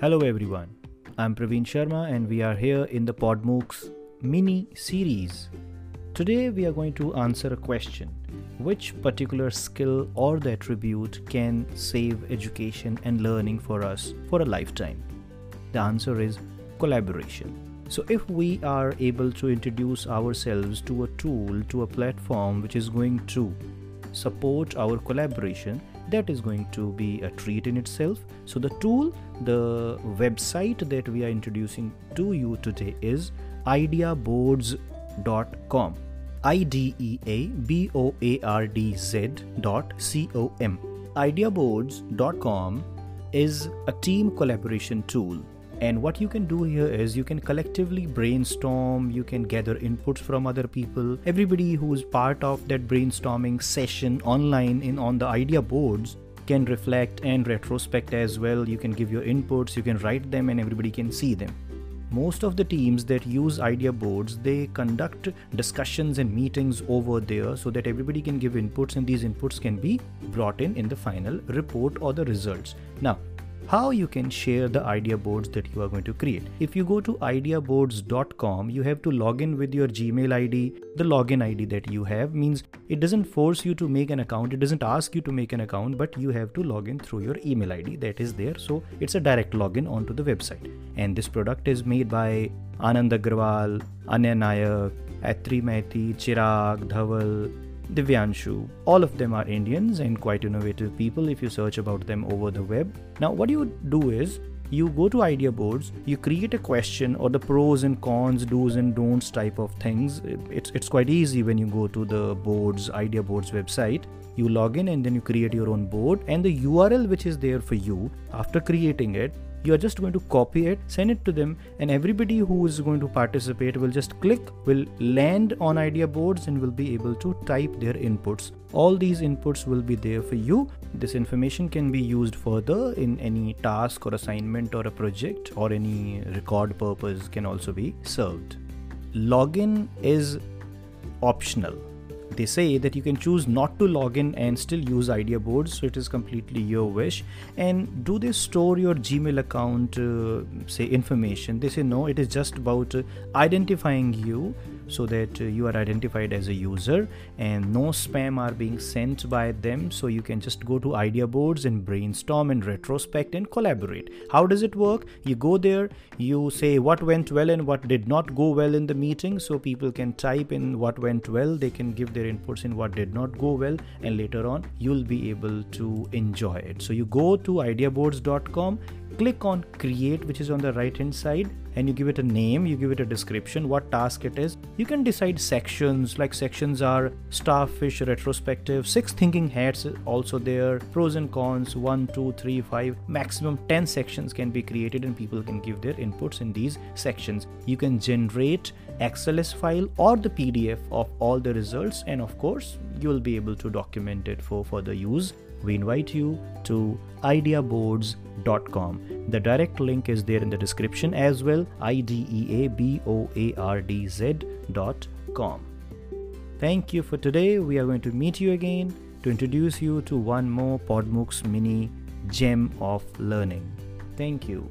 Hello everyone, I'm Praveen Sharma and we are here in the PodMOOCs mini series. Today we are going to answer a question which particular skill or the attribute can save education and learning for us for a lifetime? The answer is collaboration. So, if we are able to introduce ourselves to a tool, to a platform which is going to support our collaboration, that is going to be a treat in itself. So, the tool, the website that we are introducing to you today is ideaboardz.com. I D E A B O A R D Z dot C O M. Ideaboardz.com is a team collaboration tool and what you can do here is you can collectively brainstorm, you can gather inputs from other people. Everybody who's part of that brainstorming session online in on the idea boards can reflect and retrospect as well. You can give your inputs, you can write them and everybody can see them. Most of the teams that use idea boards they conduct discussions and meetings over there so that everybody can give inputs and these inputs can be brought in in the final report or the results. Now, how you can share the idea boards that you are going to create. If you go to ideaboardz.com, you have to log in with your Gmail ID. The login ID that you have means it doesn't force you to make an account, it doesn't ask you to make an account, but you have to log in through your email ID that is there. So it's a direct login onto the website. And this product is made by Anand Agrawal, Anya Nayak, Atri Mehti, Chirag, Dhaval, Divyanshu. All of them are Indians and quite innovative people if you search about them over the web. Now, what you do is you go to idea boards, you create a question or the pros and cons, do's and don'ts type of things. It's, it's quite easy when you go to the boards, idea boards website. You log in and then you create your own board, and the URL which is there for you after creating it you are just going to copy it send it to them and everybody who is going to participate will just click will land on idea boards and will be able to type their inputs. All these inputs will be there for you. This information can be used further in any task or assignment or a project or any record purpose can also be served. Login is optional they say that you can choose not to log in and still use idea boards so it is completely your wish. And do they store your gmail account uh, say information? They say no it is just about uh, identifying you so that you are identified as a user and no spam are being sent by them. So you can just go to idea boards and brainstorm and retrospect and collaborate. How does it work? You go there you say what went well and what did not go well in the meeting. So people can type in what went well. They can give their inputs in what did not go well and later on you'll be able to enjoy it. So you go to ideaboardz.com click on create which is on the right hand side and you give it a name you give it a description what task it is. You can decide sections like sections are starfish retrospective six thinking hats also there pros and cons one two three five maximum 10 sections can be created and people can give their inputs in these sections. You can generate xls file or the pdf of all the results and of course you'll be able to document it for further use we invite you to ideaboardz.com. The direct link is there in the description as well ideaboardz.com. Thank you for today. We are going to meet you again to introduce you to one more PodMOOCs mini gem of learning. Thank you.